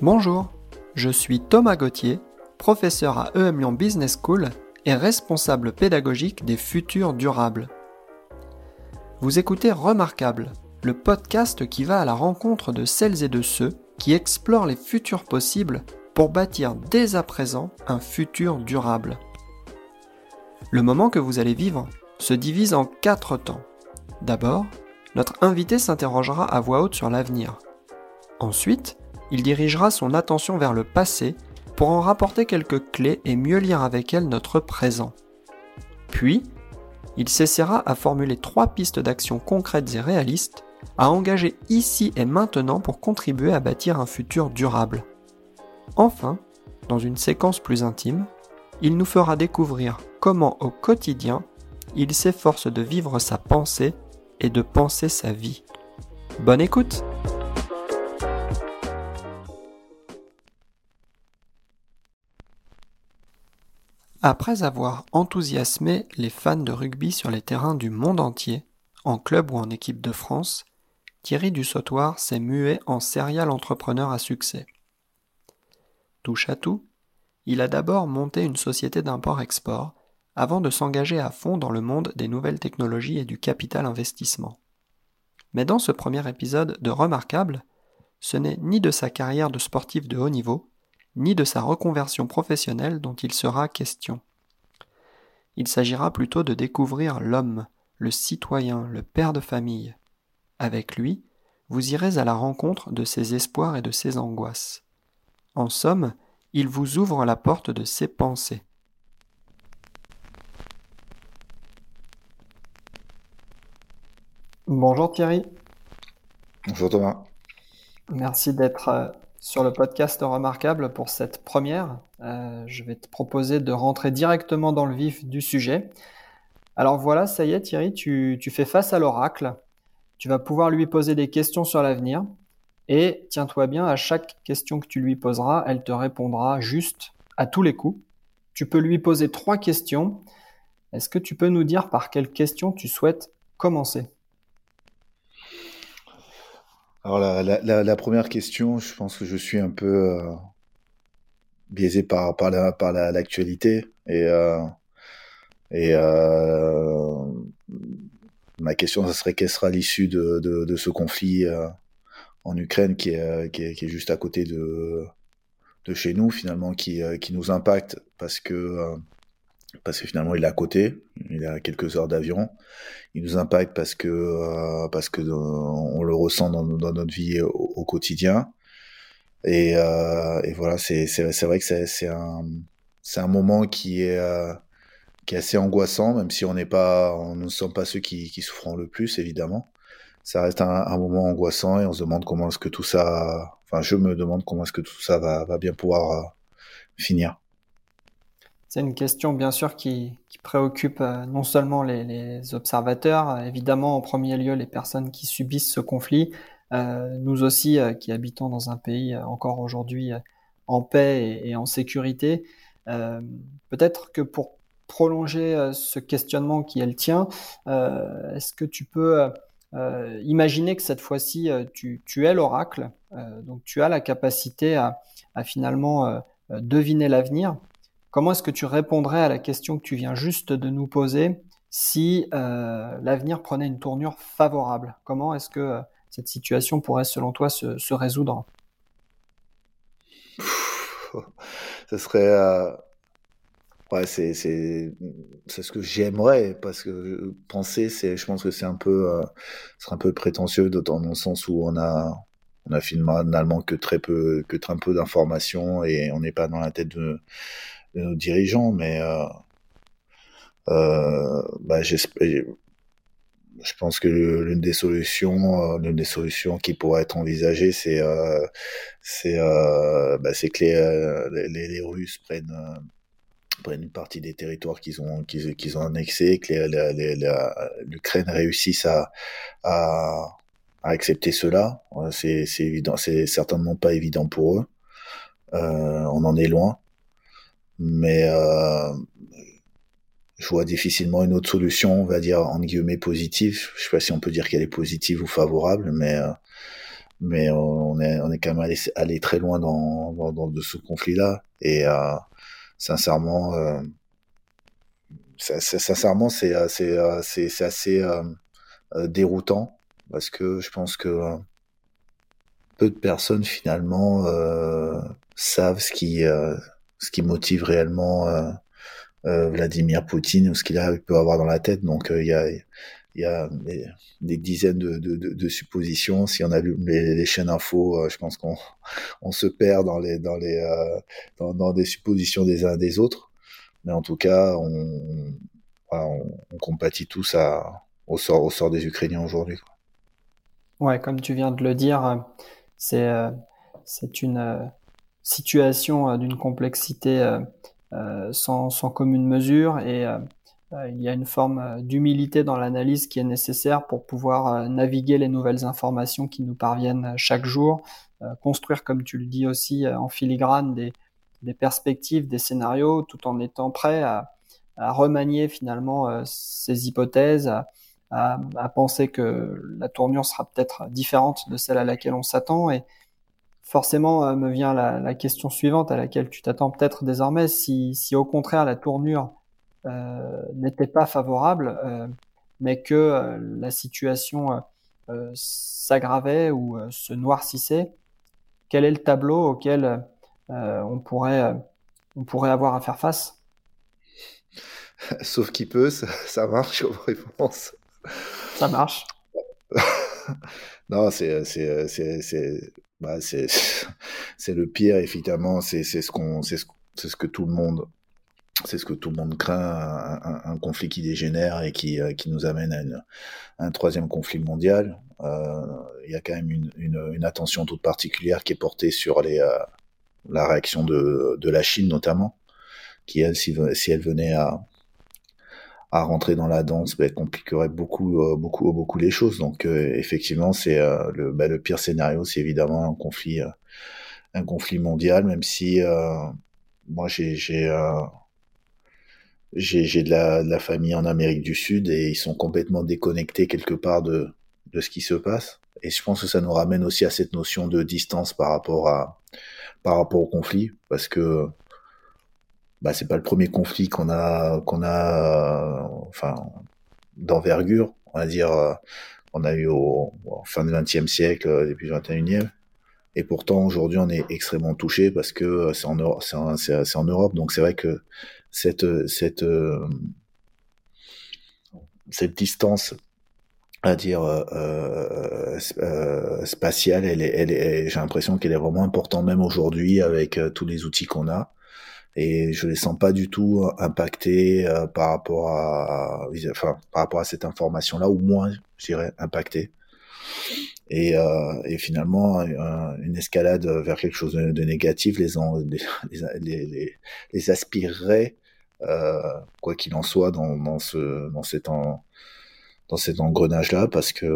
Bonjour, je suis Thomas Gauthier, professeur à EM Lyon Business School et responsable pédagogique des futurs durables. Vous écoutez Remarquable, le podcast qui va à la rencontre de celles et de ceux qui explorent les futurs possibles pour bâtir dès à présent un futur durable. Le moment que vous allez vivre se divise en quatre temps. D'abord, notre invité s'interrogera à voix haute sur l'avenir. Ensuite, il dirigera son attention vers le passé pour en rapporter quelques clés et mieux lire avec elles notre présent. Puis, il s'essaiera à formuler trois pistes d'action concrètes et réalistes à engager ici et maintenant pour contribuer à bâtir un futur durable. Enfin, dans une séquence plus intime, il nous fera découvrir comment au quotidien il s'efforce de vivre sa pensée et de penser sa vie. Bonne écoute Après avoir enthousiasmé les fans de rugby sur les terrains du monde entier, en club ou en équipe de France, Thierry Dussautoir s'est mué en serial entrepreneur à succès. Touche à tout, il a d'abord monté une société d'import-export avant de s'engager à fond dans le monde des nouvelles technologies et du capital investissement. Mais dans ce premier épisode de Remarquable, ce n'est ni de sa carrière de sportif de haut niveau, ni de sa reconversion professionnelle dont il sera question. Il s'agira plutôt de découvrir l'homme, le citoyen, le père de famille. Avec lui, vous irez à la rencontre de ses espoirs et de ses angoisses. En somme, il vous ouvre la porte de ses pensées. Bonjour Thierry. Bonjour Thomas. Merci d'être euh, sur le podcast remarquable pour cette première. Euh, je vais te proposer de rentrer directement dans le vif du sujet. Alors voilà, ça y est Thierry, tu, fais face à l'oracle. Tu vas pouvoir lui poser des questions sur l'avenir. Et tiens-toi bien, à chaque question que tu lui poseras, elle te répondra juste à tous les coups. Tu peux lui poser trois questions. Est-ce que tu peux nous dire par quelle question tu souhaites commencer? Alors la, première question, je pense que je suis un peu euh, biaisé par par la par l'actualité et euh, et euh, ma question ce serait quelle sera l'issue de, de, ce conflit en Ukraine qui est, qui est, qui est juste à côté de de chez nous finalement qui qui nous impacte parce que parce que finalement il est à côté, il à quelques heures d'avion. Il nous impacte parce que euh, parce que on le ressent dans, notre vie au, quotidien. Et, euh, et voilà, c'est c'est vrai que c'est un c'est un moment qui est euh, qui est assez angoissant, même si on n'est pas on ne sommes pas ceux qui qui souffront le plus évidemment. Ça reste un, un moment angoissant et on se demande comment est-ce que tout ça, enfin je me demande comment est-ce que tout ça va va bien pouvoir euh, finir. C'est une question bien sûr qui, préoccupe euh, non seulement les, observateurs, évidemment en premier lieu les personnes qui subissent ce conflit, euh, nous aussi euh, qui habitons dans un pays encore aujourd'hui en paix et, en sécurité. Peut-être que pour prolonger ce questionnement qui est le tien, est-ce que tu peux imaginer que cette fois-ci tu, es l'oracle, donc tu as la capacité à finalement deviner l'avenir? Comment est-ce que tu répondrais à la question que tu viens juste de nous poser si euh, l'avenir prenait une tournure favorable? Comment est-ce que euh, cette situation pourrait, selon toi, se, résoudre? Ce serait. Euh, ouais, c'est, c'est, ce que j'aimerais, parce que penser, c'est, je pense que c'est un peu, un peu prétentieux, dans le sens où on a, on a finalement que très peu, que très peu d'informations et on n'est pas dans la tête de, nos dirigeants, mais euh, euh, bah, je pense que l'une des solutions, euh, l'une des solutions qui pourrait être envisagée, c'est c'est bah, que les, les, Russes prennent prennent une partie des territoires qu'ils ont qu'ils qu'ils ont annexés, que l'Ukraine réussisse à, à, à accepter cela. C'est c'est évident, c'est certainement pas évident pour eux. on en est loin mais euh, je vois difficilement une autre solution, on va dire en guillemets positive. Je sais pas si on peut dire qu'elle est positive ou favorable, mais euh, mais on est on est quand même allé, allé très loin dans, dans, dans de ce conflit-là. Et euh, sincèrement, euh, sincèrement, c'est c'est c'est assez déroutant parce que je pense que peu de personnes finalement savent ce qui ce qui motive réellement euh, Vladimir Poutine ou ce qu'il peut avoir dans la tête. Donc euh, il y a, y a des, dizaines de, de, de, suppositions. Si on allume les, les chaînes info, euh, je pense qu'on on se perd dans les dans les dans, dans, des suppositions des uns des autres. Mais en tout cas, on, on, on compatit tous à, au sort au sort des Ukrainiens aujourd'hui. Ouais, comme tu viens de le dire, c'est c'est une situation d'une complexité euh, sans, sans, commune mesure et euh, euh, il y a une forme d'humilité dans l'analyse qui est nécessaire pour pouvoir naviguer les nouvelles informations qui nous parviennent chaque jour, construire, comme tu le dis aussi, en filigrane des, des perspectives, des scénarios, tout en étant prêt à, à remanier finalement ces hypothèses, à, à, à, penser que la tournure sera peut-être différente de celle à laquelle on s'attend et, forcément euh, me vient la, question suivante à laquelle tu t'attends peut-être désormais. Si, si, au contraire la tournure euh, n'était pas favorable, euh, mais que la situation s'aggravait ou se noircissait, quel est le tableau auquel on, pourrait, on pourrait avoir à faire face? Sauf qui peut, ça, ça marche comme réponse. Ça marche. non, c'est bah, c'est c'est le pire évidemment c'est c'est ce qu'on c'est ce, ce que tout le monde c'est ce que tout le monde craint un, un, conflit qui dégénère et qui euh, qui nous amène à, une, un troisième conflit mondial. Euh, il y a quand même une, une, une, attention toute particulière qui est portée sur les euh, la réaction de de la Chine notamment qui elle si, si elle venait à à rentrer dans la danse bah, compliquerait beaucoup euh, beaucoup beaucoup les choses. Donc euh, effectivement c'est euh, le bah, le pire scénario c'est évidemment un conflit un conflit mondial même si moi j'ai j'ai j'ai j'ai de la, de la famille en Amérique du Sud et ils sont complètement déconnectés quelque part de de ce qui se passe. Et je pense que ça nous ramène aussi à cette notion de distance par rapport à par rapport au conflit parce que bah, c'est pas le premier conflit qu'on a qu'on a euh, enfin d'envergure on va dire euh, on a eu au, fin du XXe siècle euh, début du XXIe et pourtant aujourd'hui on est extrêmement touché parce que c'est en Europe c'est en, en, Europe. Donc c'est vrai que cette cette cette distance à dire euh, euh, spatiale, elle est, elle est, j'ai l'impression qu'elle est vraiment importante même aujourd'hui avec tous les outils qu'on a et je les sens pas du tout euh, impactés euh, par rapport à, enfin, par rapport à cette information-là, ou moins, je dirais, impactés. Et, euh, et finalement, une escalade vers quelque chose de, négatif les, les, les, les, aspirerait, euh, quoi qu'il en soit, dans, dans, ce, dans cet, en, dans cet engrenage-là, parce que,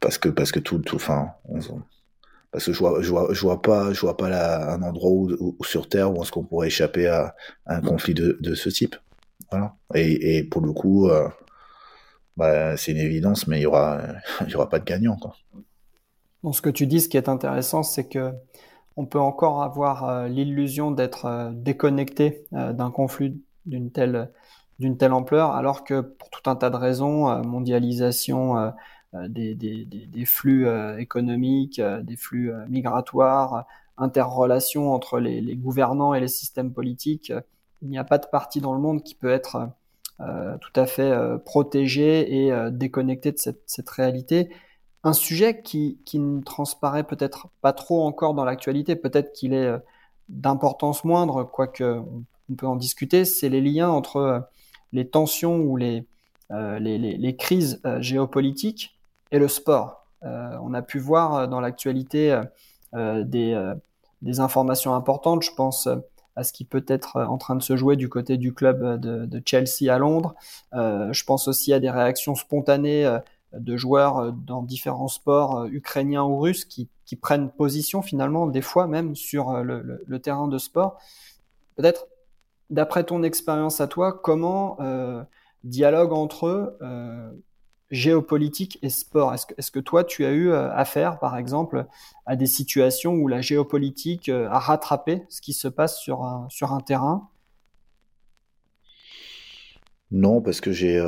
parce que, parce que tout, tout, enfin, on, parce que je vois, je vois, je vois pas, je vois pas un endroit où, sur Terre où est-ce qu'on pourrait échapper à, un conflit de, de, ce type. Voilà. Et, et pour le coup, euh, bah, c'est une évidence, mais il y aura, il y aura pas de gagnant. Quoi. Bon, ce que tu dis, ce qui est intéressant, c'est que on peut encore avoir euh, l'illusion d'être euh, déconnecté d'un conflit d'une telle d'une telle ampleur, alors que pour tout un tas de raisons, mondialisation, des, des, flux euh, économiques, euh, des flux migratoires, interrelations entre les, gouvernants et les systèmes politiques. Il n'y a pas de parti dans le monde qui peut être tout à fait protégé et déconnecté de cette, réalité un sujet qui, qui ne transparaît peut-être pas trop encore dans l'actualité, peut-être qu'il est d'importance moindre, quoique on peut en discuter, c'est les liens entre les tensions ou les, les crises géopolitiques et le sport. Euh, on a pu voir euh, dans l'actualité euh, des, informations importantes. Je pense à ce qui peut être en train de se jouer du côté du club de, Chelsea à Londres. je pense aussi à des réactions spontanées de joueurs dans différents sports ukrainiens ou russes qui, prennent position finalement, des fois même sur le, terrain de sport. Peut-être d'après ton expérience à toi, comment dialogue entre eux géopolitique et sport Est-ce que, est que, toi, tu as eu affaire, par exemple, à des situations où la géopolitique a rattrapé ce qui se passe sur un, sur un terrain? Non, parce que j'ai,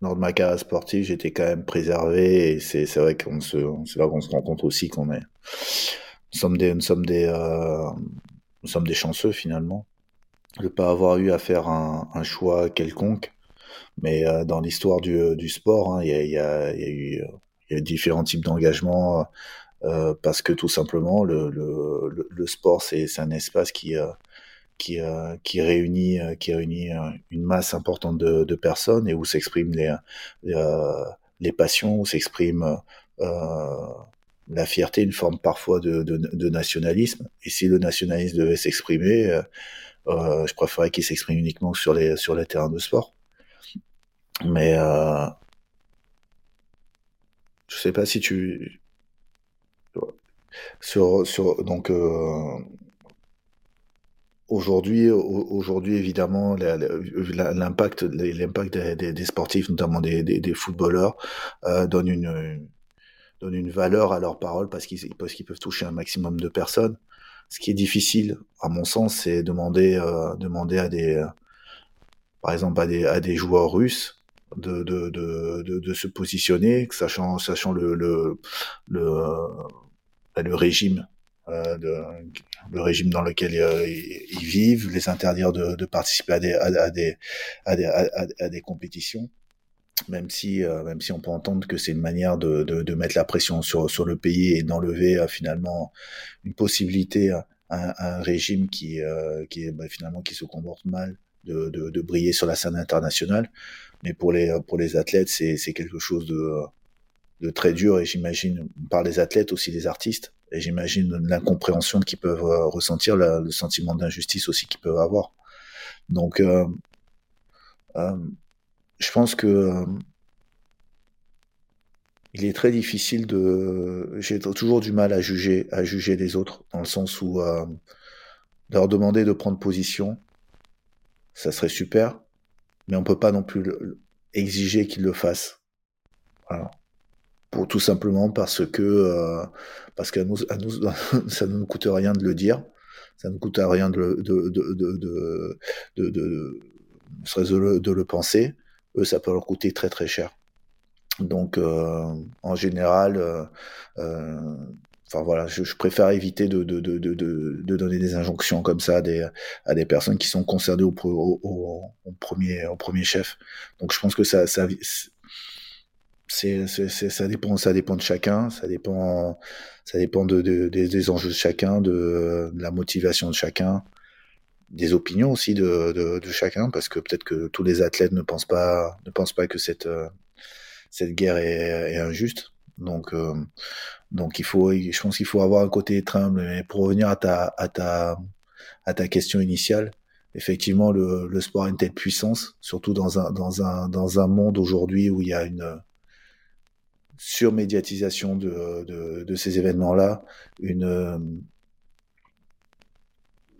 lors de ma carrière sportive, j'étais quand même préservé et c'est, vrai qu'on se, c'est qu'on se rend compte aussi qu'on est, nous sommes des, nous sommes des, nous sommes des chanceux finalement de pas avoir eu à faire un, un choix quelconque. Mais euh, dans l'histoire du, euh, du, sport, hein, il y, a, y, a, y, a, eu y a différents types d'engagement euh, parce que tout simplement le, le, le sport c'est un espace qui qui, qui réunit qui réunit une masse importante de, de personnes et où s'expriment les, les passions, où s'exprime la fierté, une forme parfois de, de, de, nationalisme. Et si le nationalisme devait s'exprimer, euh, je préférerais qu'il s'exprime uniquement sur les sur les terrains de sport. Mais euh, je sais pas si tu sur sur donc euh, aujourd'hui aujourd'hui évidemment l'impact l'impact des, sportifs notamment des, des, footballeurs euh, donne une, donne une valeur à leurs paroles parce qu'ils parce qu'ils peuvent toucher un maximum de personnes. Ce qui est difficile, à mon sens, c'est demander, euh, demander à des, par exemple, à des, à des joueurs russes de, de, de, de, se positionner, sachant, sachant le, le, le, bah, le régime, euh, de, le régime dans lequel euh, ils, vivent, les interdire de, de participer à des, à, des, à des, à des compétitions. Même si euh, même si on peut entendre que c'est une manière de, de, de, mettre la pression sur sur le pays et d'enlever euh, finalement une possibilité à, un régime qui euh, qui bah, finalement qui se comporte mal de, de, de, briller sur la scène internationale mais pour les pour les athlètes c'est quelque chose de de très dur et j'imagine par les athlètes aussi les artistes et j'imagine l'incompréhension qu'ils peuvent ressentir le sentiment d'injustice aussi qu'ils peuvent avoir donc euh, je pense que euh, il est très difficile de. J'ai toujours du mal à juger, à juger les autres, dans le sens où euh, leur demander de prendre position, ça serait super, mais on peut pas non plus exiger qu'ils le fassent. Voilà. Pour tout simplement parce que euh, parce qu'à nous, à nous, ça ne nous coûte rien de le dire, ça ne coûte rien de de de de de, de, de, de, de le penser eux, ça peut leur coûter très très cher. Donc, euh, en général, euh, euh, enfin voilà, je, préfère éviter de, donner des injonctions comme ça à des, personnes qui sont concernées au, premier, chef. Donc, je pense que ça, dépend, ça dépend de chacun, ça dépend, ça dépend de, de des, enjeux de chacun, de, la motivation de chacun des opinions aussi de, chacun, parce que peut-être que tous les athlètes ne pensent pas, que cette, guerre est injuste. Donc, euh, donc il faut, je pense qu'il faut avoir un côté tremble. Mais pour revenir à ta, à ta, à ta question initiale, effectivement, le, le sport a une telle puissance, surtout dans un, dans un, dans un monde aujourd'hui où il y a une surmédiatisation de, de, de ces événements-là, une,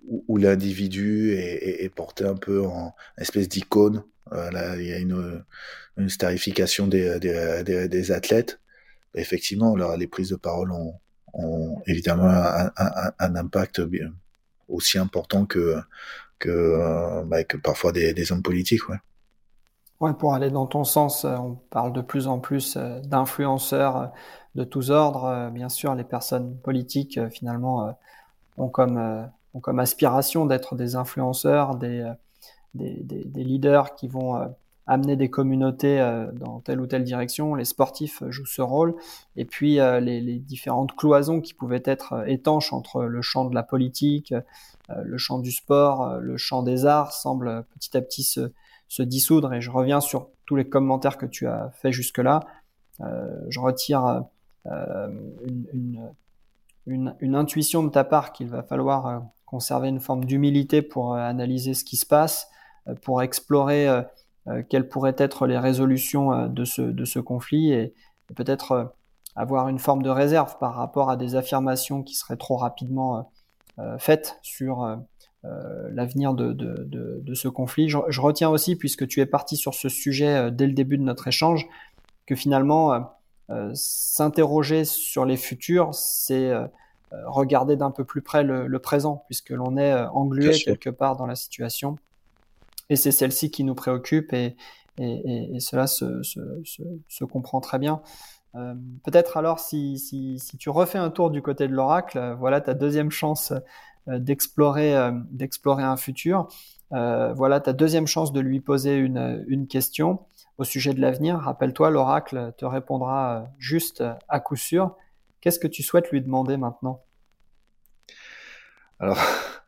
où, l'individu est, est, porté un peu en espèce d'icône. Euh, là, il y a une, une starification des, des, des, athlètes. Effectivement, les prises de parole ont, ont évidemment un, un, un, impact aussi important que, que, euh, bah, que parfois des, des, hommes politiques. Ouais. Ouais, pour aller dans ton sens, euh, on parle de plus en plus d'influenceurs de tous ordres. Bien sûr, les personnes politiques, finalement, ont comme ont comme aspiration d'être des influenceurs, des, euh, des, des, leaders qui vont euh, amener des communautés euh, dans telle ou telle direction. Les sportifs jouent ce rôle. Et puis les, les, différentes cloisons qui pouvaient être étanches entre le champ de la politique, le champ du sport, le champ des arts semblent petit à petit se, se dissoudre. Et je reviens sur tous les commentaires que tu as fait jusque-là. je retire une, une, une, une, intuition de ta part qu'il va falloir conserver une forme d'humilité pour euh, analyser ce qui se passe, euh, pour explorer euh, quelles pourraient être les résolutions de ce, de ce conflit et, peut-être avoir une forme de réserve par rapport à des affirmations qui seraient trop rapidement faites sur l'avenir de, ce conflit. Je, retiens aussi, puisque tu es parti sur ce sujet dès le début de notre échange, que finalement, s'interroger sur les futurs, c'est regarder d'un peu plus près le, présent, puisque l'on est englué quelque part dans la situation. Et c'est celle-ci qui nous préoccupe et, cela se, comprend très bien. Euh, peut-être alors si, tu refais un tour du côté de l'oracle, euh, voilà ta deuxième chance euh, d'explorer d'explorer un futur. voilà ta deuxième chance de lui poser une, une question au sujet de l'avenir. Rappelle-toi, l'oracle te répondra juste à coup sûr. Qu'est-ce que tu souhaites lui demander maintenant? Alors,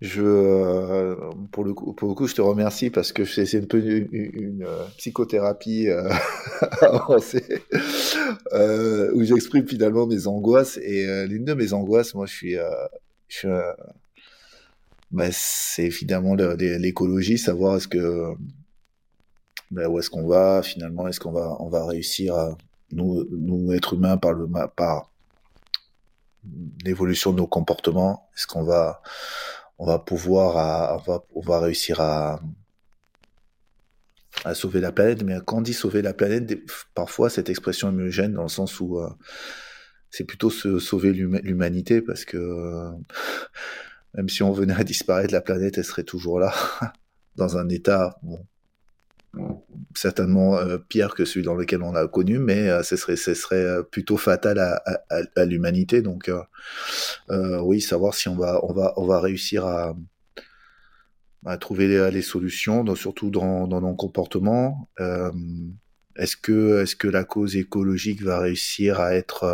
je, euh, pour le coup, pour le coup, je te remercie parce que c'est un peu une, euh, psychothérapie euh, avancée euh, où j'exprime finalement mes angoisses. Et euh, l'une de mes angoisses, moi, je suis, je bah, c'est évidemment l'écologie, savoir est-ce que bah, où est-ce qu'on va finalement, est-ce qu'on va, on va réussir à nous, nous être humains par le par l'évolution de nos comportements, est-ce qu'on va on va pouvoir, on, va, on réussir à, sauver la planète. Mais quand on dit sauver la planète, parfois cette expression me gêne dans le sens où euh, c'est plutôt se sauver l'humanité parce que euh, même si on venait à disparaître, la planète elle serait toujours là dans un état certainement euh, pire que celui dans lequel on l'a connu, mais euh, ce serait, ce serait euh, plutôt fatal à, à, à l'humanité. Donc, oui, savoir si on va, on va, on va réussir à, à trouver les, les solutions, surtout dans, dans nos comportements. est-ce que, est-ce que la cause écologique va réussir à être,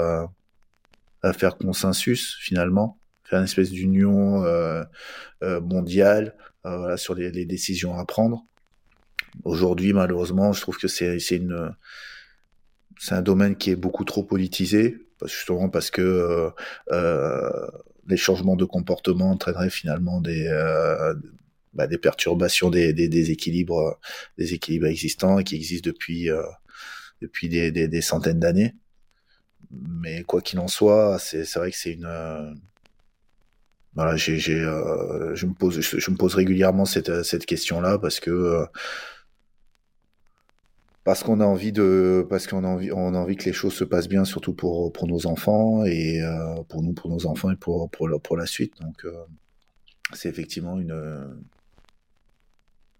à faire consensus finalement, faire une espèce d'union mondiale sur les, les décisions à prendre? Aujourd'hui, malheureusement, je trouve que c'est une c'est un domaine qui est beaucoup trop politisé, justement parce que euh, euh, les changements de comportement entraîneraient finalement des euh, bah, des perturbations des, des, des, équilibres des équilibres existants et qui existent depuis euh, depuis des, des, des centaines d'années. Mais quoi qu'il en soit, c'est vrai que c'est une voilà, j'ai, euh, je me pose, je, me pose régulièrement cette, cette question-là parce que parce qu'on a envie de parce qu'on a envie on a envie que les choses se passent bien surtout pour pour nos enfants et euh, pour nous pour nos enfants et pour pour la, suite. Donc euh, c'est effectivement une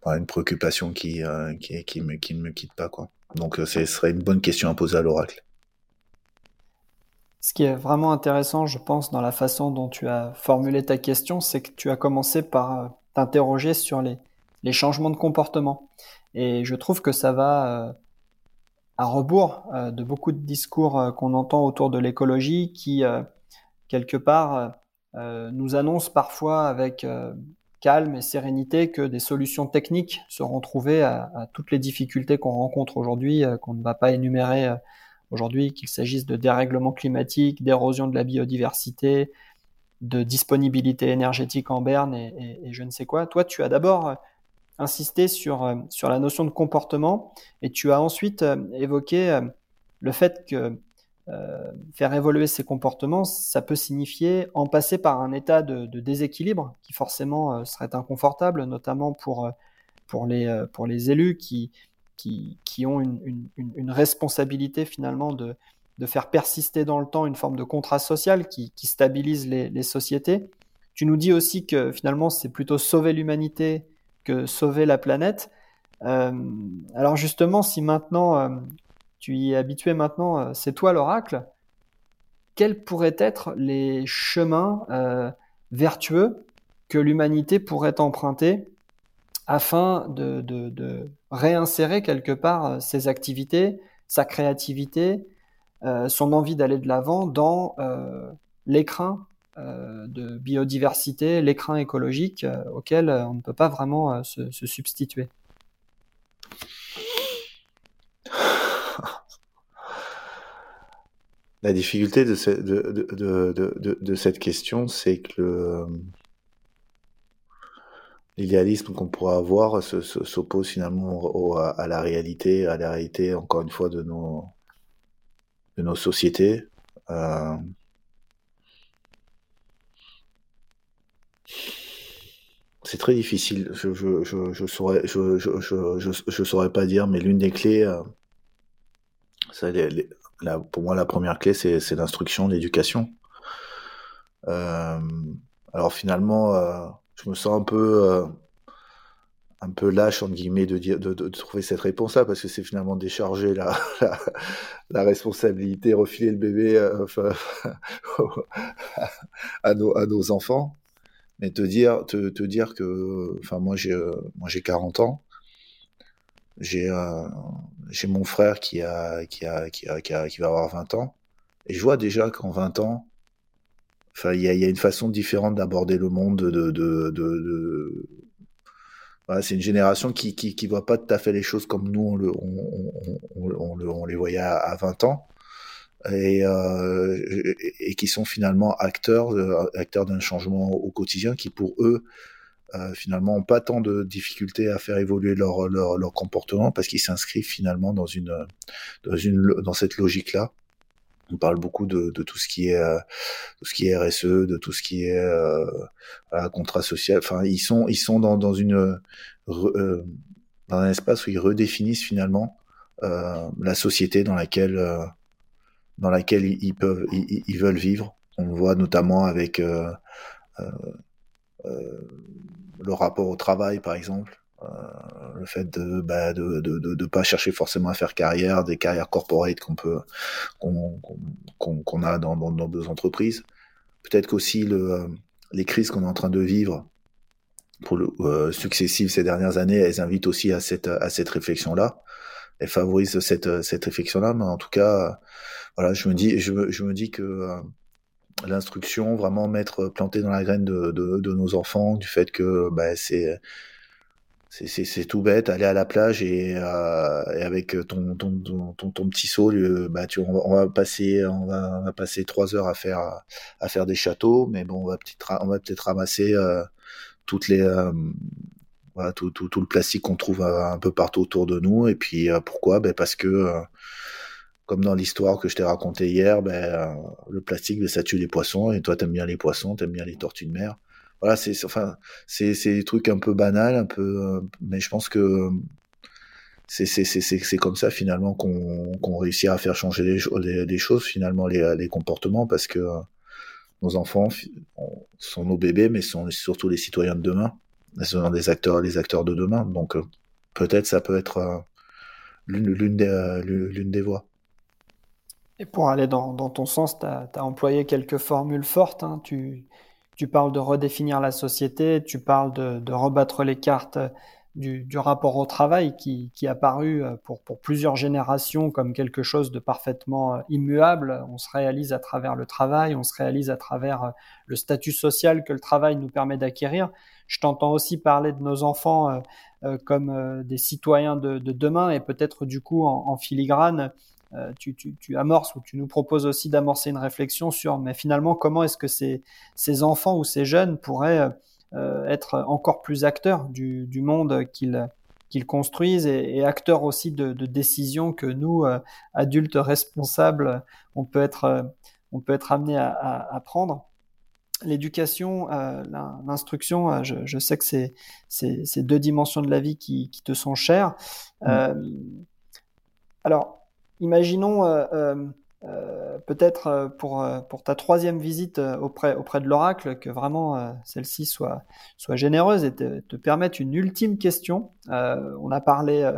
une préoccupation qui euh, qui qui, me, qui ne me quitte pas quoi. Donc ce serait une bonne question à poser à l'oracle. Ce qui est vraiment intéressant je pense dans la façon dont tu as formulé ta question c'est que tu as commencé par t'interroger sur les les changements de comportement et je trouve que ça va euh, à rebours euh, de beaucoup de discours euh, qu'on entend autour de l'écologie qui, quelque part, nous annoncent parfois avec calme et sérénité que des solutions techniques seront trouvées à, toutes les difficultés qu'on rencontre aujourd'hui, qu'on ne va pas énumérer aujourd'hui, qu'il s'agisse de dérèglement climatique, d'érosion de la biodiversité, de disponibilité énergétique en berne et, je ne sais quoi. Toi, tu as d'abord insisté sur, euh, sur la notion de comportement et tu as ensuite euh, évoqué euh, le fait que faire évoluer ces comportements, ça peut signifier en passer par un état de, déséquilibre qui forcément serait inconfortable, notamment pour, pour, les, pour les élus qui, qui, qui ont une, une, une, responsabilité finalement de, de faire persister dans le temps une forme de contrat social qui, qui stabilise les, les sociétés. Tu nous dis aussi que finalement c'est plutôt sauver l'humanité que sauver la planète. Euh, alors justement, si maintenant euh, tu y es habitué maintenant, euh, c'est toi l'oracle, quels pourraient être les chemins vertueux que l'humanité pourrait emprunter afin de, de, réinsérer quelque part ses activités, sa créativité, son envie d'aller de l'avant dans l'écrin de biodiversité, l'écran écologique euh, auquel euh, on ne peut pas vraiment se, substituer. La difficulté de, cette question, c'est que l'idéalisme qu'on pourrait avoir s'oppose finalement à, la réalité, à la réalité, encore une fois, de nos sociétés. C'est très difficile. Je je je je saurais je je saurais pas dire, mais l'une des clés, euh, ça, pour moi la première clé c'est l'instruction, l'éducation. Euh, alors finalement, euh, je me sens un peu euh, un peu lâche entre guillemets de dire de, de, trouver cette réponse là parce que c'est finalement décharger la, la, la, responsabilité refiler le bébé euh, à nos à nos enfants mais te dire te, te dire que enfin moi j'ai euh, moi j'ai 40 ans. J'ai euh, j'ai mon frère qui a, qui a qui a qui a qui va avoir 20 ans. Et je vois déjà qu'en 20 ans enfin il y a, y a une façon différente d'aborder le monde de de, de, de voilà, c'est une génération qui, qui, qui voit pas tout à fait les choses comme nous on, le, on, on, on, on les voyait à, à 20 ans et, euh, et qui sont finalement acteurs, euh, acteurs d'un changement au quotidien qui pour eux euh, finalement ont pas tant de difficultés à faire évoluer leur, leur, leur comportement parce qu'ils s'inscrivent finalement dans une, dans une dans cette logique là on parle beaucoup de, de, tout ce qui est euh, tout ce qui est RSE, de tout ce qui est euh, contrat social. Enfin, ils sont ils sont dans, dans une euh, dans un espace où ils redéfinissent finalement la société dans laquelle dans laquelle ils peuvent, ils, veulent vivre. On le voit notamment avec euh, euh, euh, le rapport au travail, par exemple. le fait de, bah, de, de, de, de, pas chercher forcément à faire carrière, des carrières corporate qu'on peut qu'on qu'on a dans, dans, dans nos entreprises. Peut-être qu'aussi le, les crises qu'on est en train de vivre pour le, euh, successives ces dernières années, elles invitent aussi à cette à cette réflexion là. Elles favorisent cette cette réflexion là, mais en tout cas, voilà, je me dis, je, je me dis que euh, l'instruction, vraiment mettre planté dans la graine de, de, de nos enfants, du fait que bah, c'est c'est tout bête, aller à la plage et, euh, et avec ton ton, ton, ton, petit seau, bah, tu, on, va, passer on va, on va passer trois heures à faire à faire des châteaux, mais bon, on va peut-être on va peut-être ramasser euh, toutes les euh, voilà, tout, tout, tout, le plastique qu'on trouve un peu partout autour de nous. Et puis pourquoi? Ben parce que comme dans l'histoire que je t'ai raconté hier, ben, euh, le plastique, ben, ça tue les poissons, et toi, t'aimes bien les poissons, t'aimes bien les tortues de mer. Voilà, c'est enfin, c'est des trucs un peu banals, un peu, euh, mais je pense que c'est c'est comme ça finalement qu'on qu'on réussit à faire changer les, choses, finalement les, les comportements, parce que euh, nos enfants sont nos bébés, mais sont surtout les citoyens de demain. Sont des acteurs, les acteurs de demain. Donc peut-être ça peut être l'une des, l'une des voies. Et pour aller dans, ton sens, tu as, employé quelques formules fortes. Hein. Tu, parles de redéfinir la société, tu parles de, rebattre les cartes du, rapport au travail qui, qui a paru euh, pour, plusieurs générations comme quelque chose de parfaitement euh, immuable. On se réalise à travers le travail, on se réalise à travers euh, le statut social que le travail nous permet d'acquérir. Je t'entends aussi parler de nos enfants comme des citoyens de, de demain et peut-être du coup en, filigrane tu, tu, tu, amorces ou tu nous proposes aussi d'amorcer une réflexion sur, mais finalement, comment est-ce que ces, ces, enfants ou ces jeunes pourraient euh, être encore plus acteurs du, du monde qu'ils qu'ils construisent et, et, acteurs aussi de, de, décisions que nous, euh, adultes responsables, on peut être, on peut être amené à, à, à prendre. L'éducation, euh, l'instruction, je, je, sais que c'est ces deux dimensions de la vie qui, qui te sont chères. Mmh. alors, imaginons euh, euh, euh, peut-être pour, pour ta troisième visite auprès, auprès de l'oracle que vraiment celle-ci soit, soit généreuse et te, te permette une ultime question. on a parlé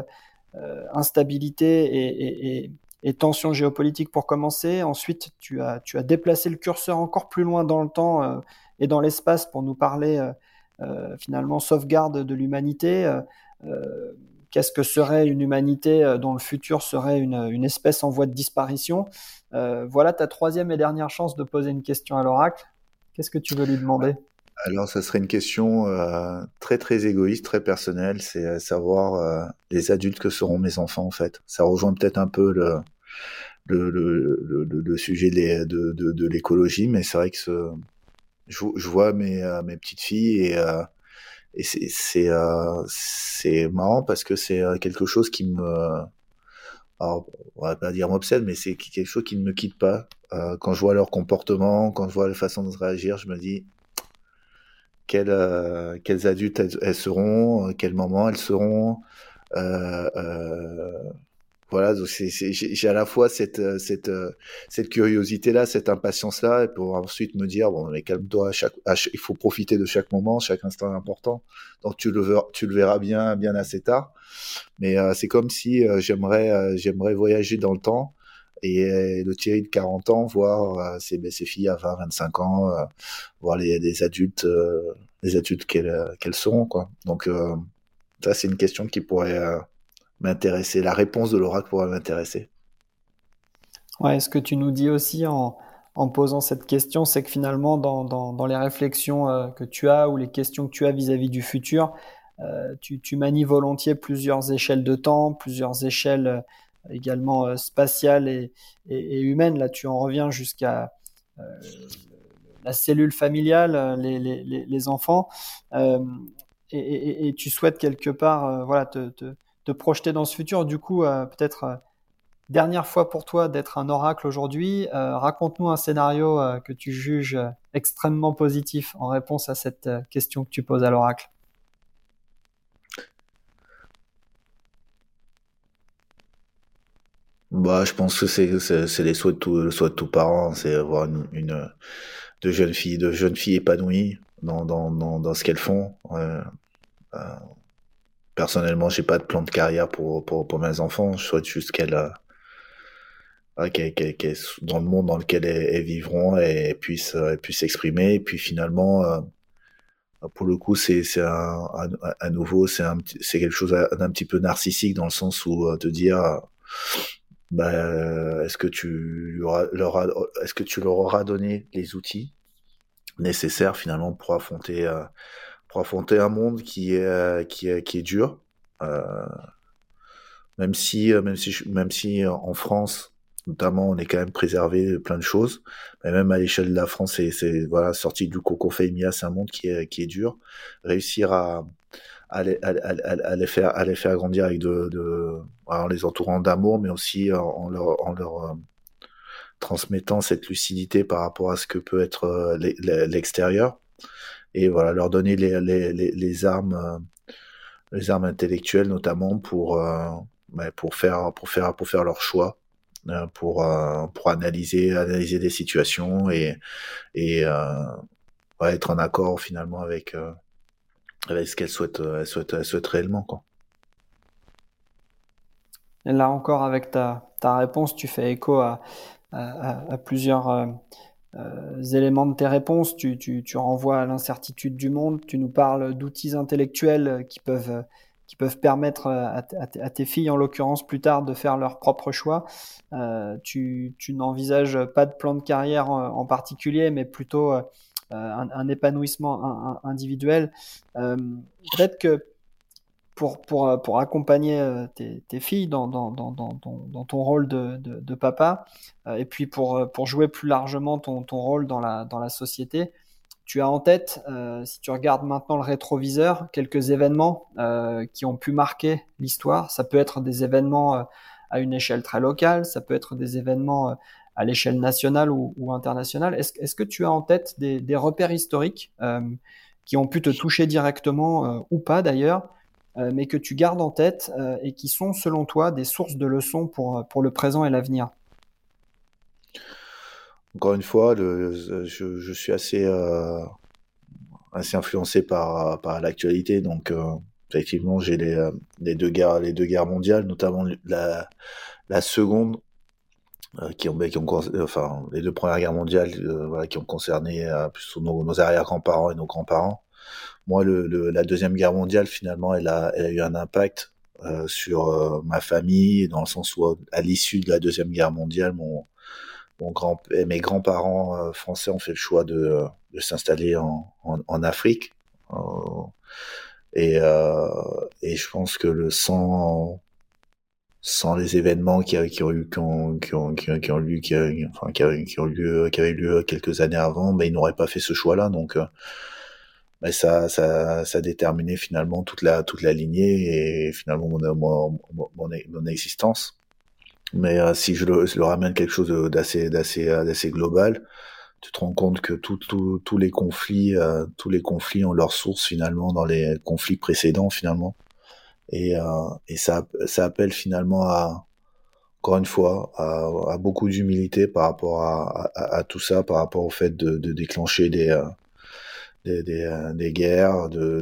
instabilité et, et, et, et, tension géopolitique pour commencer. Ensuite, tu as, tu as déplacé le curseur encore plus loin dans le temps et dans l'espace pour nous parler finalement sauvegarde de l'humanité qu'est-ce que serait une humanité euh, dont le futur serait une, espèce en voie de disparition. Euh, voilà ta troisième et dernière chance de poser une question à l'oracle. Qu'est-ce que tu veux lui demander? Alors, ça serait une question euh, très très égoïste, très personnelle, c'est savoir les adultes que seront mes enfants en fait. Ça rejoint peut-être un peu le sujet de, l'écologie, mais c'est vrai que je, vois mes, petites filles et et c'est euh, marrant parce que c'est euh, quelque chose qui me alors, on va pas dire m'obsède, mais c'est quelque chose qui ne me quitte pas. Euh, quand je vois leur comportement, quand je vois la façon de réagir, je me dis, quels, euh, quels adultes elles, seront, quel moment elles seront. Euh, euh, voilà, donc j'ai à la fois cette, cette, cette curiosité-là, cette impatience-là, pour ensuite me dire, bon, mais calme-toi, il faut profiter de chaque moment, chaque instant important. Donc tu le verras, tu le verras bien, bien assez tard. Mais c'est comme si j'aimerais, j'aimerais voyager dans le temps et le Thierry de 40 ans voir ses, ses, filles à 20, 25 ans, voir les, les adultes, les adultes qu'elles qu'elles seront, quoi. Donc ça, c'est une question qui pourrait m'intéresser. La réponse de l'oracle pourrait m'intéresser. Ouais, ce que tu nous dis aussi en, posant cette question, c'est que finalement, dans, dans, les réflexions que tu as ou les questions que tu as vis-à-vis du futur, euh, tu, tu, manies volontiers plusieurs échelles de temps, plusieurs échelles également euh, spatiale et, et, humaine. Là, tu en reviens jusqu'à euh, la cellule familiale, euh, les, les, les enfants, et, tu souhaites quelque part voilà, te, te, projeter dans ce futur. Du coup, peut-être dernière fois pour toi d'être un oracle aujourd'hui. Raconte-nous un scénario que tu juges extrêmement positif en réponse à cette question que tu poses à l'oracle. Bah, je pense que c'est les souhaits de tout le souhait de tout parent, c'est avoir une, une, de jeunes filles de jeunes filles épanouies dans, dans ce qu'elles font. Euh, euh, personnellement, j'ai pas de plan de carrière pour pour pour mes enfants. Je souhaite juste qu'elles euh, qu'elles qu'elles dans le monde dans lequel elles, vivront et puissent elles puissent s'exprimer. Et puis finalement. Euh, pour le coup, c'est c'est un, à nouveau c'est un quelque chose d'un petit peu narcissique dans le sens où euh, te dire bah, est-ce que tu leur est-ce que tu leur auras donné les outils nécessaires finalement pour affronter euh, pour affronter un monde qui est euh, qui est qui est dur. Euh, même si même si même si en France notamment on est quand même préservé plein de choses. Mais même à l'échelle de la France c'est voilà sorti du coco fémia c'est un monde qui est qui est dur. Réussir à à les, à, à, les, faire, à les faire grandir avec de, de en les entourant d'amour, mais aussi en leur, en leur euh, transmettant cette lucidité par rapport à ce que peut être euh, l'extérieur. Et voilà, leur donner les, les, les, armes, euh, les armes intellectuelles notamment pour, bah, pour faire, pour faire, pour faire leur choix pour pour analyser analyser des situations et et être en accord finalement avec avec ce qu'elle souhaite, euh, elle souhaite, elle souhaite réellement. Quoi. Et là encore, avec ta, ta réponse, tu fais écho à, à, à plusieurs euh, euh, éléments de tes réponses. Tu, tu, tu renvoies à l'incertitude du monde, tu nous parles d'outils intellectuels qui peuvent, qui peuvent permettre à, à, tes filles, en l'occurrence plus tard, de faire leur propre choix. Euh, tu, tu n'envisages pas de plan de carrière en, en particulier, mais plutôt euh, un, épanouissement individuel. Euh, peut-être que pour, pour, euh, pour accompagner tes, tes filles dans, dans, dans, dans, ton rôle de, de, de papa, et puis pour, pour jouer plus largement ton, ton rôle dans la, dans la société, tu as en tête, euh, si tu regardes maintenant le rétroviseur, quelques événements euh, qui ont pu marquer l'histoire. Ça peut être des événements euh, à une échelle très locale, ça peut être des événements à l'échelle nationale ou, ou internationale. Est-ce est que tu as en tête des, des repères historiques euh, qui ont pu te toucher directement euh, ou pas d'ailleurs, euh, mais que tu gardes en tête euh, et qui sont selon toi des sources de leçons pour, pour le présent et l'avenir Encore une fois, le, je, je, suis assez, euh, assez influencé par, par l'actualité, donc effectivement j'ai les, les, deux guerres, les deux guerres mondiales, notamment la, la seconde euh, qui ont, qui ont, enfin, les deux premières guerres mondiales, euh, voilà, qui ont concerné euh, plus nos, nos arrière-grands-parents et nos grands-parents. Moi, le, le, la deuxième guerre mondiale, finalement, elle a, elle a eu un impact euh, sur ma famille, dans le sens où, à l'issue de la deuxième guerre mondiale, mon, mon grand, mes grands-parents français ont fait le choix de, de s'installer en, en, en, Afrique. et, et je pense que le sang sans les événements qui, qui ont eu lieu qui, ont lieu quelques années avant ben ils n'auraient pas fait ce choix là donc ben ça ça ça déterminé finalement toute la toute la lignée et finalement mon mon, mon, mon existence. Mais euh, si je le, je le ramène quelque chose d'assez d'assez d'assez global tu te rends compte que tous les conflits, tous les conflits ont leur source finalement dans les conflits précédents finalement, et, et ça, ça appelle finalement à encore une fois, à, beaucoup d'humilité par rapport à, tout ça, par rapport au fait de, déclencher des, euh, euh, des, guerres, de,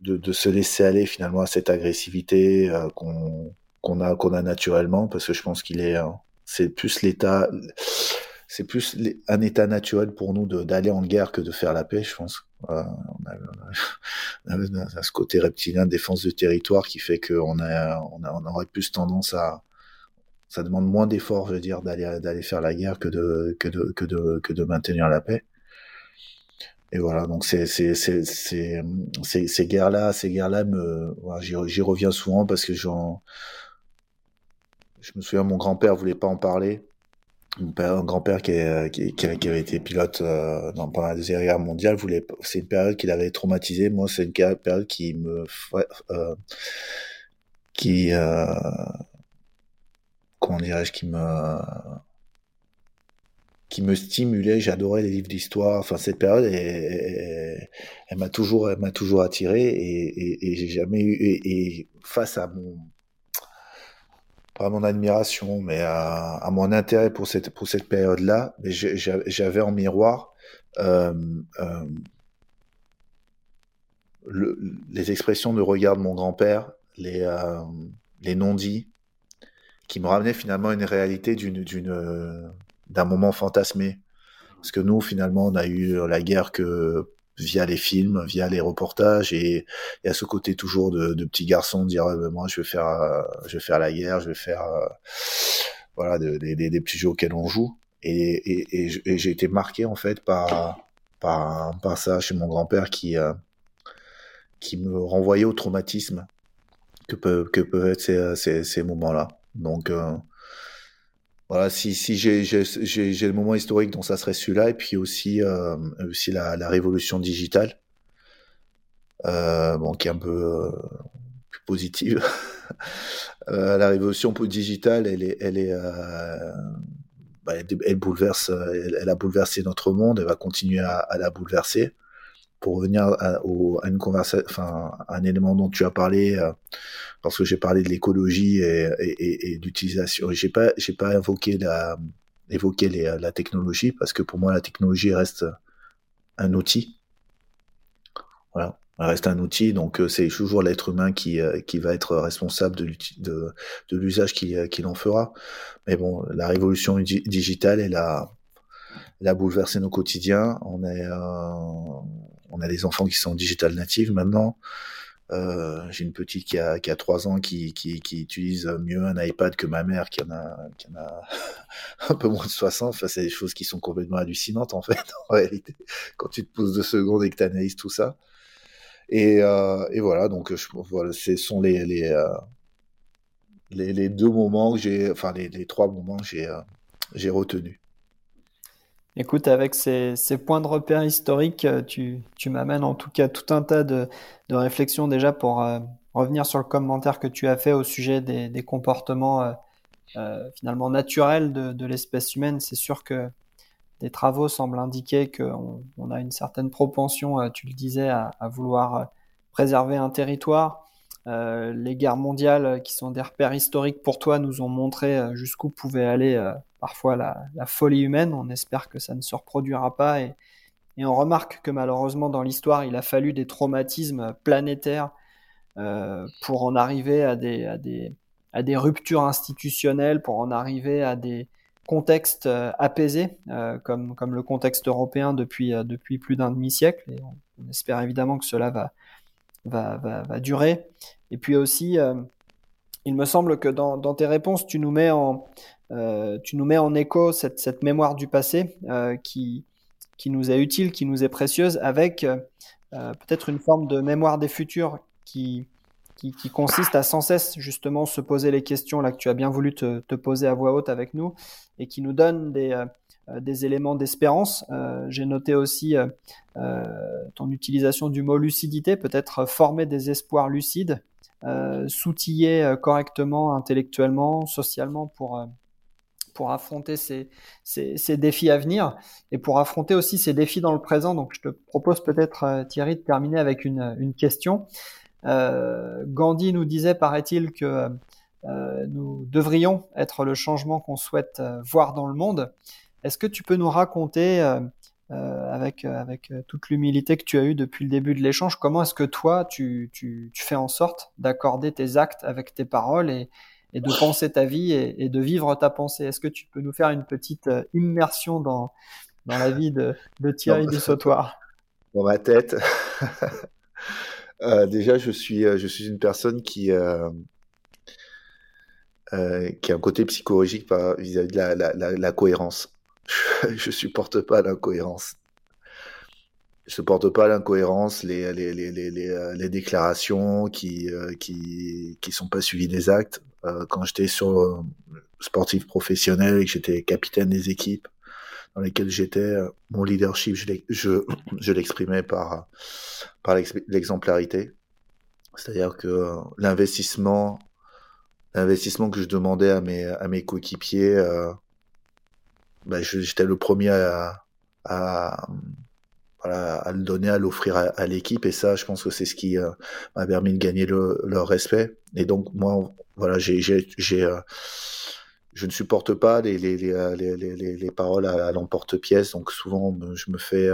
de, se laisser aller finalement à cette agressivité euh, qu'on a, qu'on a naturellement, parce que je pense qu'il est, c'est plus l'état, c'est plus un état naturel pour nous d'aller en guerre que de faire la paix, je pense. Euh, on, a, on, a, ce côté reptilien de défense de territoire qui fait qu'on a, on, a, on aurait plus tendance à ça demande moins d'efforts, je veux dire, d'aller d'aller faire la guerre que de que de que de que de maintenir la paix. Et voilà, donc c'est c'est c'est c'est ces guerres là, ces guerres là me j'y reviens souvent parce que j'en je me souviens mon grand-père voulait pas en parler. Mon grand-père qui, qui, qui, avait été pilote euh, pendant la deuxième guerre mondiale voulait c'est une période qui l'avait traumatisé moi c'est une période qui me euh, qui euh, comment dirais-je qui me qui me stimulait. J'adorais les livres d'histoire. Enfin cette période elle, m'a toujours elle m'a toujours attiré et, et, et j'ai jamais eu et face à mon pas mon admiration, mais à, à, mon intérêt pour cette, pour cette période-là, j'avais en miroir euh, euh, le, les expressions de regard de mon grand-père, les, euh, les non-dits, qui me ramenaient finalement une réalité d'une, d'une, d'un moment fantasmé. Parce que nous, finalement, on a eu la guerre que via les films, via les reportages, et il y a ce côté toujours de, de petit garçon de dire moi je vais faire, euh, je vais faire la guerre, je vais faire euh, voilà des, petits jeux auxquels on joue, et, et, et j'ai été marqué en fait par par, par ça chez mon grand-père qui euh, qui me renvoyait au traumatisme que peuvent que peuvent être ces, ces, ces moments-là. Donc voilà, si, si j'ai le moment historique dont ça serait celui-là, et puis aussi, euh, aussi la, la, révolution digitale, euh, bon, qui est un peu euh, plus positive. euh, la révolution digitale, elle est, elle est, euh, bah, elle, bouleverse, elle, elle, a bouleversé notre monde, elle va continuer à, à la bouleverser pour revenir à, à une conversation, enfin, un élément dont tu as parlé, euh, parce que j'ai parlé de l'écologie et, et, et d'utilisation. J'ai pas, j'ai pas évoqué la, évoqué la technologie parce que pour moi la technologie reste un outil. Voilà, elle reste un outil, donc euh, c'est toujours l'être humain qui, euh, qui va être responsable de, l'usage qu'il qu'il en fera. Mais bon, la révolution digitale, elle a, elle a bouleversé nos quotidiens. On est, euh, on a des enfants qui sont digital natives maintenant. Euh, j'ai une petite qui a, qui a 3 ans qui, qui, qui, utilise mieux un iPad que ma mère qui en a, qui en a un peu moins de 60. Enfin, c'est des choses qui sont complètement hallucinantes en fait, en réalité, quand tu te poses deux secondes et que tu analyses tout ça. Et, euh, et voilà, donc je, voilà, ce sont les, les, euh, les, deux moments que j'ai, enfin les, les, trois moments que j'ai, euh, j'ai retenus. Écoute, avec ces, points de repère historiques, euh, tu, m'amènes en tout cas tout un tas de, réflexions déjà pour euh, revenir sur le commentaire que tu as fait au sujet des, comportements euh, finalement naturels de, l'espèce humaine. C'est sûr que des travaux semblent indiquer qu'on on a une certaine propension, tu le disais, à vouloir préserver un territoire. Les guerres mondiales, qui sont des repères historiques pour toi, nous ont montré jusqu'où pouvait aller parfois la, folie humaine. On espère que ça ne se reproduira pas. Et, on remarque que malheureusement, dans l'histoire, il a fallu des traumatismes planétaires euh, pour en arriver à des, à, des, à des, ruptures institutionnelles, pour en arriver à des contextes euh, apaisés, euh, comme, comme le contexte européen depuis, depuis plus d'un demi-siècle. Et on, espère évidemment que cela va, va, va, durer. Et puis aussi, il me semble que dans, dans, tes réponses, tu nous mets en, euh, tu nous mets en écho cette, cette mémoire du passé euh, qui, qui nous est utile, qui nous est précieuse, avec euh, peut-être une forme de mémoire des futurs qui, qui, qui, consiste à sans cesse justement se poser les questions là que tu as bien voulu te, te poser à voix haute avec nous et qui nous donne des, des éléments d'espérance. J'ai noté aussi ton utilisation du mot lucidité, peut-être former des espoirs lucides, s'outiller correctement intellectuellement, socialement pour pour affronter ces, ces, défis à venir et pour affronter aussi ces défis dans le présent. Donc, je te propose peut-être, Thierry, de terminer avec une, une question. Gandhi nous disait, paraît-il, que nous devrions être le changement qu'on souhaite voir dans le monde. Est-ce que tu peux nous raconter euh, avec, euh, avec euh, toute l'humilité que tu as eue depuis le début de l'échange, comment est-ce que toi, tu, tu, tu fais en sorte d'accorder tes actes avec tes paroles et, et de penser ta vie et, et, de vivre ta pensée? Est-ce que tu peux nous faire une petite immersion dans, dans la vie de, de Thierry du Sautoir? Dans ma tête. euh, déjà, je suis, je suis une personne qui, euh, euh, qui a un côté psychologique vis-à-vis de la, la, la, la cohérence. je supporte pas l'incohérence. Je supporte pas l'incohérence, les, les, les, les, euh, déclarations qui, euh, qui, qui sont pas suivies des actes. Euh, quand j'étais sur sportif professionnel et que j'étais capitaine des équipes dans lesquelles j'étais, mon leadership, je, l'exprimais par, par l'exemplarité. C'est-à-dire que l'investissement, l'investissement que je demandais à mes, à mes coéquipiers, bah, j'étais le premier à, à, voilà, à le donner, à l'offrir à, l'équipe. Et ça, je pense que c'est ce qui euh, m'a permis de gagner le, leur respect. Et donc, moi, voilà, j'ai, j'ai, euh, je ne supporte pas les, les, les, euh, les, les, les paroles à, l'emporte-pièce. Donc, souvent, je me fais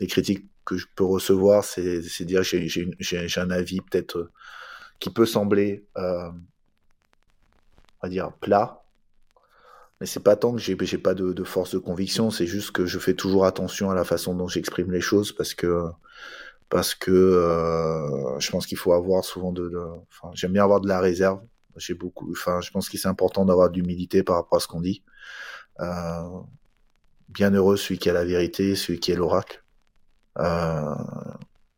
des critiques que je peux recevoir, c'est, c'est dire j'ai, j'ai, j'ai un avis peut-être qui peut sembler, on va dire, plat mais c'est pas tant que j'ai pas de, de, force de conviction, c'est juste que je fais toujours attention à la façon dont j'exprime les choses parce que parce que euh, je pense qu'il faut avoir souvent de, de enfin, j'aime bien avoir de la réserve. J'ai beaucoup, enfin, je pense que c'est important d'avoir de l'humilité par rapport à ce qu'on dit. Euh, bien heureux celui qui a la vérité, celui qui est l'oracle. Euh,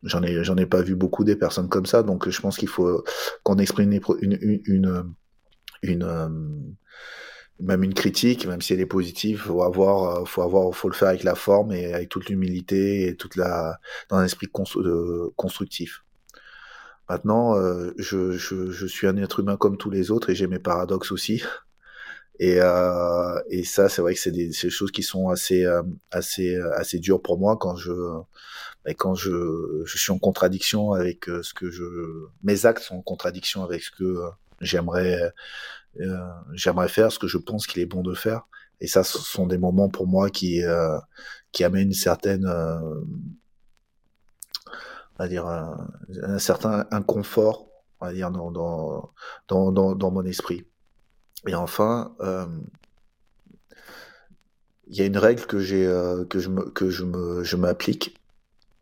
j'en ai j'en ai pas vu beaucoup des personnes comme ça, donc je pense qu'il faut qu'on exprime une une, une, une, même une critique, même si elle est positive, faut avoir, euh, faut avoir, faut le faire avec la forme et avec toute l'humilité et toute la, dans un esprit constructif. Maintenant, euh, je, je, je, suis un être humain comme tous les autres et j'ai mes paradoxes aussi. Et, euh, et ça, c'est vrai que c'est des, des, choses qui sont assez, euh, assez, assez dures pour moi quand je, quand je, je suis en contradiction avec ce que je, mes actes sont en contradiction avec ce que j'aimerais euh, j'aimerais faire ce que je pense qu'il est bon de faire. Et ça, ce sont des moments pour moi qui euh, qui amènent une certaine euh, va dire un, un, certain inconfort, on va dire dans dans dans dans, mon esprit. Et enfin, euh, il y a une règle que j'ai euh, que je me que je me je m'applique.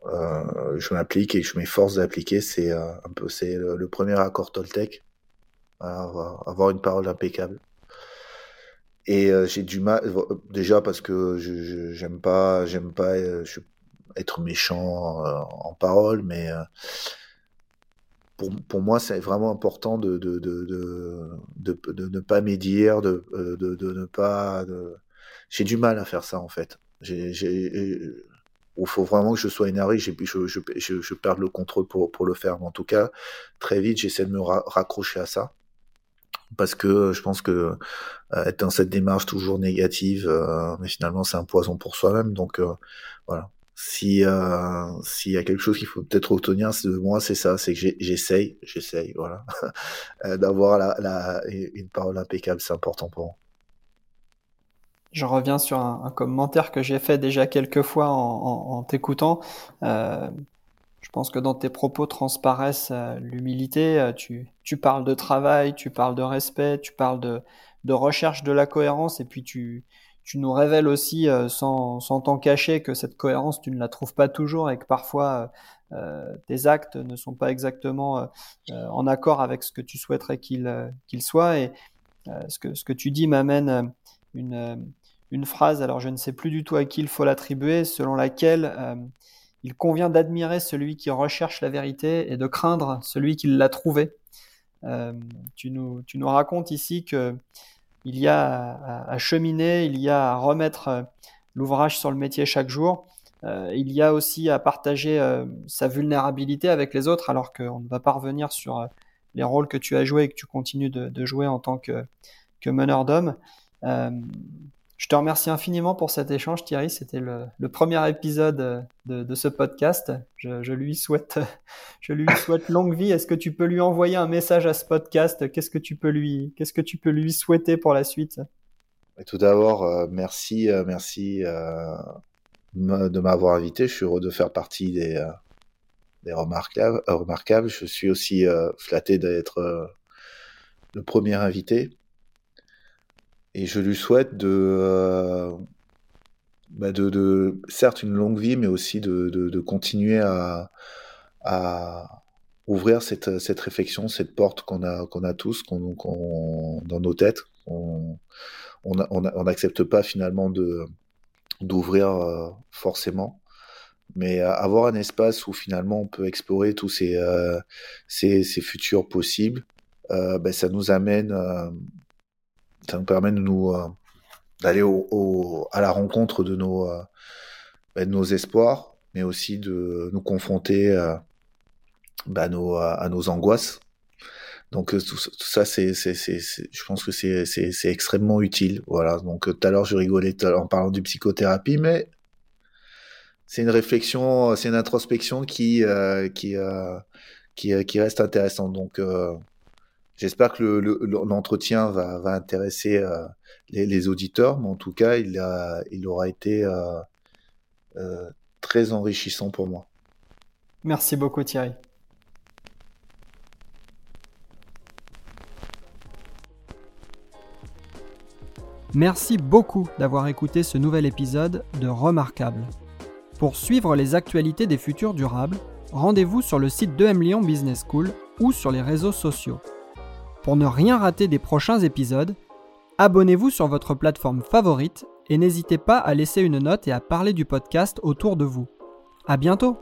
Euh, je m'applique et je m'efforce d'appliquer. C'est un peu c'est le, le, premier accord Toltec avoir une parole impeccable. Et euh, j'ai du mal, déjà parce que je j'aime pas, j'aime pas euh, être méchant euh, en parole, mais pour, pour moi c'est vraiment important de de, de, de, de, ne pas médire, de, de, de ne pas. J'ai du mal à faire ça en fait. Il faut vraiment que je sois énervé, je, je, je, je perds le contrôle pour, pour le faire. Mais en tout cas, très vite, j'essaie de me raccrocher à ça parce que je pense que euh, être dans cette démarche toujours négative, euh, mais finalement c'est un poison pour soi-même. Donc euh, voilà. Si s'il y a quelque chose qu'il faut peut-être retenir de moi, c'est ça, c'est que j'essaye, j'essaye, voilà, d'avoir la, la, une parole impeccable, c'est important pour moi. Je reviens sur un, un commentaire que j'ai fait déjà quelques fois en, en, en t'écoutant. Je pense que dans tes propos transparaissent euh, l'humilité. Euh, tu, tu, parles de travail, tu parles de respect, tu parles de, de recherche de la cohérence, et puis tu, tu nous révèles aussi, euh, sans, sans t'en cacher, que cette cohérence, tu ne la trouves pas toujours et que parfois tes actes ne sont pas exactement en accord avec ce que tu souhaiterais qu'ils qu'ils soient. Et ce, que, ce que tu dis m'amène une, une phrase, alors je ne sais plus du tout à qui il faut l'attribuer, selon laquelle il convient d'admirer celui qui recherche la vérité et de craindre celui qui l'a trouvée. Euh, tu, nous, racontes ici que il y a à, cheminer, il y a à remettre euh, l'ouvrage sur le métier chaque jour. Euh, il y a aussi à partager sa vulnérabilité avec les autres, alors qu'on ne va pas revenir sur les rôles que tu as joués et que tu continues de, de jouer en tant que, que meneur d'hommes. Je te remercie infiniment pour cet échange, Thierry. C'était le, premier épisode de, ce podcast. Je, lui souhaite, je lui souhaite longue vie. Est-ce que tu peux lui envoyer un message à ce podcast? Qu'est-ce que tu peux lui, qu'est-ce que tu peux lui souhaiter pour la suite? Tout d'abord, euh, merci, euh, merci euh, de m'avoir invité. Je suis heureux de faire partie des, remarquables. Je suis aussi flatté d'être le premier invité et je lui souhaite de, euh, bah de, de, certes une longue vie, mais aussi de, de, de continuer à, à, ouvrir cette, cette réflexion, cette porte qu'on a, qu'on a tous, qu'on, qu'on, dans nos têtes. On n'accepte on, pas finalement d'ouvrir euh, forcément, mais avoir un espace où finalement on peut explorer tous ces, euh, ces, ces, futurs possibles, euh, ben, ça nous amène ça nous permet de nous euh, d'aller au, à la rencontre de nos, euh, bah, de nos espoirs, mais aussi de nous confronter euh, bah, nos, à nos angoisses. Donc tout, ça, c'est, c'est, c'est, je pense que c'est, c'est, c'est extrêmement utile. Voilà. Donc tout à l'heure, je rigolais en parlant du psychothérapie, mais c'est une réflexion, c'est une introspection qui, qui, qui, qui, reste intéressante. Donc J'espère que l'entretien va, intéresser euh, les, auditeurs, mais en tout cas, il aura été euh, euh, très enrichissant pour moi. Merci beaucoup Thierry. Merci beaucoup d'avoir écouté ce nouvel épisode de Remarquable. Pour suivre les actualités des futurs durables, rendez-vous sur le site de M Lyon Business School ou sur les réseaux sociaux. Pour ne rien rater des prochains épisodes, abonnez-vous sur votre plateforme favorite et n'hésitez pas à laisser une note et à parler du podcast autour de vous. À bientôt!